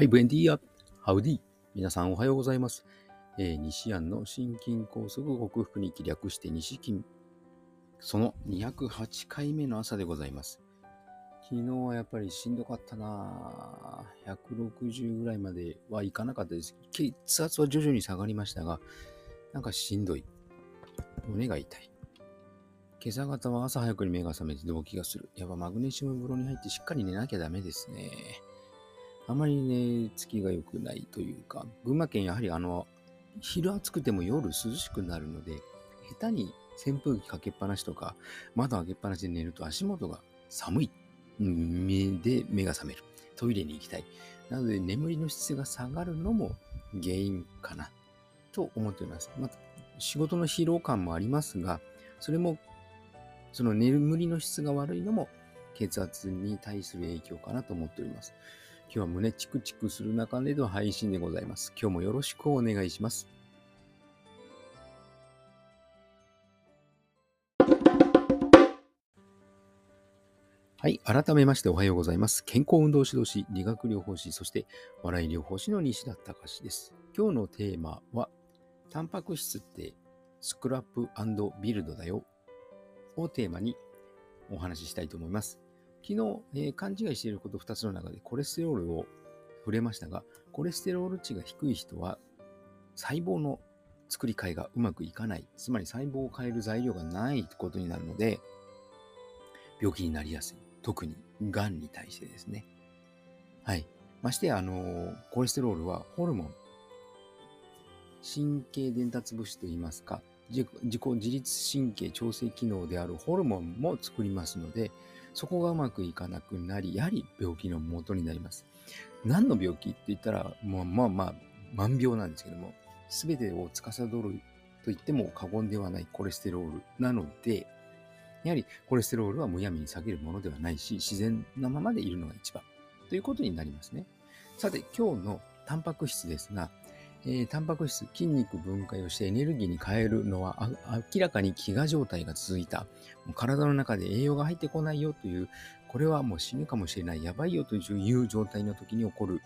はい、ブエンディア、ハウディ。皆さんおはようございます。えー西安の心筋梗塞克服に略して西筋。その208回目の朝でございます。昨日はやっぱりしんどかったなぁ160ぐらいまではいかなかったです。血圧は徐々に下がりましたが、なんかしんどい。胸が痛い。今朝方は朝早くに目が覚めて動悸がする。やっぱマグネシウム風呂に入ってしっかり寝なきゃダメですね。あまりね、月が良くないというか、群馬県やはりあの、昼暑くても夜涼しくなるので、下手に扇風機かけっぱなしとか、窓開けっぱなしで寝ると足元が寒い。目で目が覚める。トイレに行きたい。なので眠りの質が下がるのも原因かなと思っております。また仕事の疲労感もありますが、それもその眠りの質が悪いのも血圧に対する影響かなと思っております。今日は胸チクチクする中での配信でございます。今日もよろしくお願いします。はい。改めましておはようございます。健康運動指導士、理学療法士、そして笑い療法士の西田隆です。今日のテーマは、タンパク質ってスクラップビルドだよをテーマにお話ししたいと思います。昨日、えー勘違いしていること2つの中でコレステロールを触れましたが、コレステロール値が低い人は細胞の作り替えがうまくいかない。つまり細胞を変える材料がないことになるので、病気になりやすい。特に癌に対してですね。はい。まして、あの、コレステロールはホルモン、神経伝達物質といいますか、自己自律神経調整機能であるホルモンも作りますので、そこがうまくいかなくなり、やはり病気の元になります。何の病気って言ったら、もうまあまあ、万病なんですけども、すべてを司ると言っても過言ではないコレステロールなので、やはりコレステロールはむやみに下げるものではないし、自然なままでいるのが一番ということになりますね。さて、今日のタンパク質ですが、えータンパク質、筋肉分解をしてエネルギーに変えるのは明らかに飢餓状態が続いた。もう体の中で栄養が入ってこないよという、これはもう死ぬかもしれない、やばいよという状態の時に起こる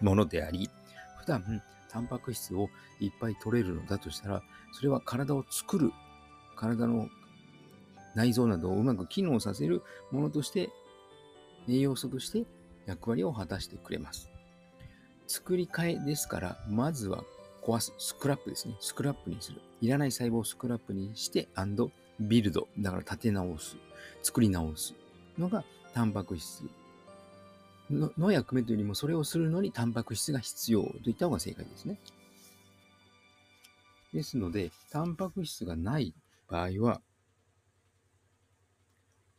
ものであり、普段タンパク質をいっぱい取れるのだとしたら、それは体を作る、体の内臓などをうまく機能させるものとして、栄養素として役割を果たしてくれます。作り替えですから、まずは壊す、スクラップですね。スクラップにする。いらない細胞をスクラップにして、アンドビルド。だから立て直す。作り直すのがタンパク質のの役目というよりも、それをするのにタンパク質が必要といった方が正解ですね。ですので、タンパク質がない場合は、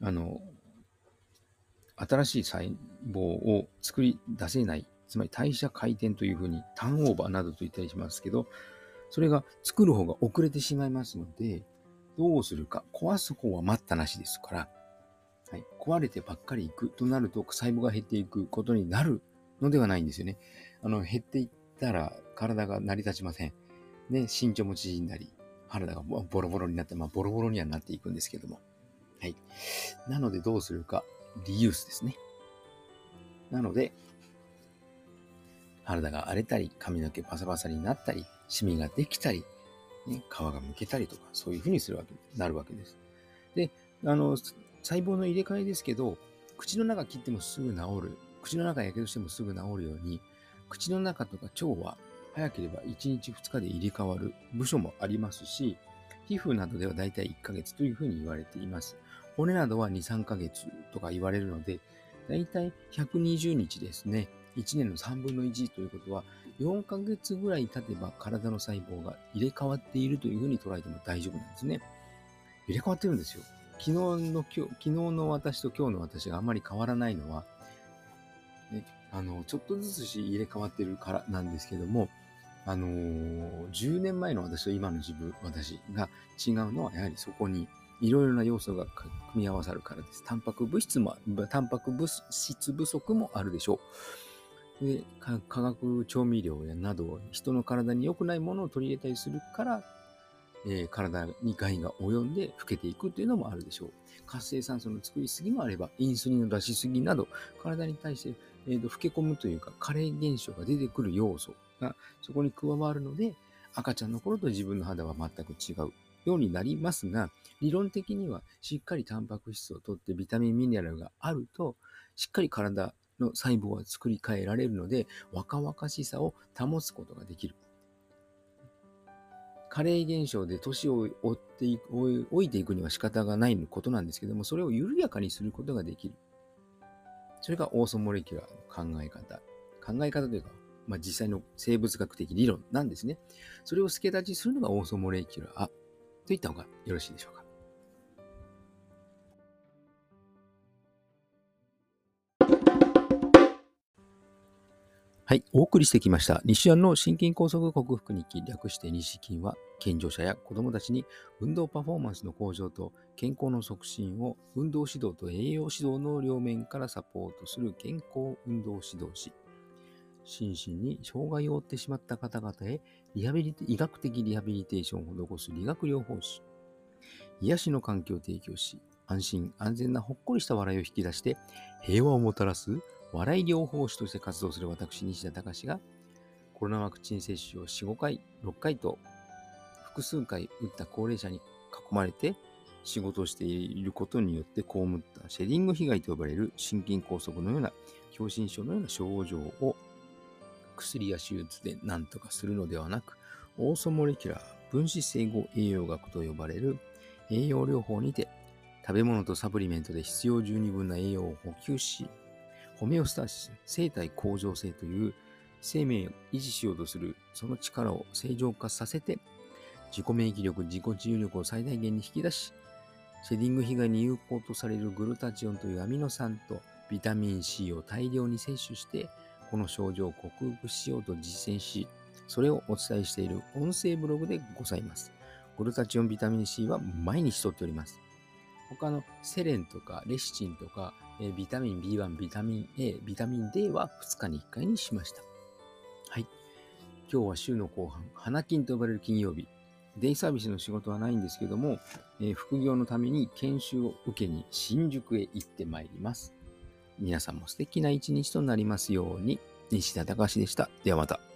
あの、新しい細胞を作り出せない、つまり代謝回転というふうにターンオーバーなどと言ったりしますけど、それが作る方が遅れてしまいますので、どうするか、壊す方は待ったなしですから、はい、壊れてばっかりいくとなると細胞が減っていくことになるのではないんですよね。あの、減っていったら体が成り立ちません。ね、身長も縮んだり、体がボロボロになって、まあ、ボロボロにはなっていくんですけども。はい。なのでどうするか、リユースですね。なので、体が荒れたり、髪の毛パサパサになったり、シミができたり、ね、皮がむけたりとか、そういうふうにするわけ、なるわけです。で、あの、細胞の入れ替えですけど、口の中切ってもすぐ治る、口の中やけどしてもすぐ治るように、口の中とか腸は早ければ1日2日で入れ替わる部署もありますし、皮膚などではだいたい1ヶ月というふうに言われています。骨などは2、3ヶ月とか言われるので、だいたい120日ですね。1年の3分の1ということは、4ヶ月ぐらい経てば体の細胞が入れ替わっているというふうに捉えても大丈夫なんですね。入れ替わってるんですよ。昨日の今日、昨日の私と今日の私があまり変わらないのは、ね、あの、ちょっとずつし入れ替わってるからなんですけども、あのー10年前の私と今の自分、私が違うのは、やはりそこにいろいろな要素が組み合わさるからです。タンパク物質も、タンパク物質不足もあるでしょう。で化学調味料やなど人の体に良くないものを取り入れたりするから、えー体に害が及んで老けていくというのもあるでしょう。活性酸素の作りすぎもあれば、インスリンの出しすぎなど、体に対してえーと、老け込むというか、加齢現象が出てくる要素がそこに加わるので、赤ちゃんの頃と自分の肌は全く違うようになりますが、理論的にはしっかりタンパク質をとってビタミンミネラルがあると、しっかり体の細胞は作り変えられるので、若々しさを保つことができる。加齢現象で年を追っていく、追いていくには仕方がないことなんですけども、それを緩やかにすることができる。それがオーソモレキュラーの考え方。考え方というか、まあ、実際の生物学的理論なんですね。それを助太刀するのがオーソモレキュラーと言った方がよろしいでしょうか。はい、お送りしてきました。西安の心筋梗塞克服日記、略して西筋は、健常者や子供たちに運動パフォーマンスの向上と健康の促進を運動指導と栄養指導の両面からサポートする健康運動指導士。心身に障害を負ってしまった方々へリハビリ医学的リハビリテーションを施す理学療法士。癒しの環境を提供し、安心安全なほっこりした笑いを引き出して平和をもたらす笑い療法士として活動する私、西田隆が、コロナワクチン接種を4、5回、6回と、複数回打った高齢者に囲まれて仕事をしていることによって被ったシェディング被害と呼ばれる心筋梗塞のような、狭心症のような症状を薬や手術で何とかするのではなく、オーソモレキュラー分子整合栄養学と呼ばれる栄養療法にて食べ物とサプリメントで必要十二分な栄養を補給し、ホメオスタシス、生体向上性という生命を維持しようとするその力を正常化させて、自己免疫力、自己治癒力を最大限に引き出し、シェディング被害に有効とされるグルタチオンというアミノ酸とビタミン C を大量に摂取して、この症状を克服しようと実践し、それをお伝えしている音声ブログでございます。グルタチオンビタミン C は毎日とっております。他のセレンとかレシチンとか、え、ビタミン B1、ビタミン A、ビタミン D は2日に1回にしました。はい。今日は週の後半、花金と呼ばれる金曜日。デイサービスの仕事はないんですけども、えー、副業のために研修を受けに新宿へ行ってまいります。皆さんも素敵な一日となりますように。西田隆でした。ではまた。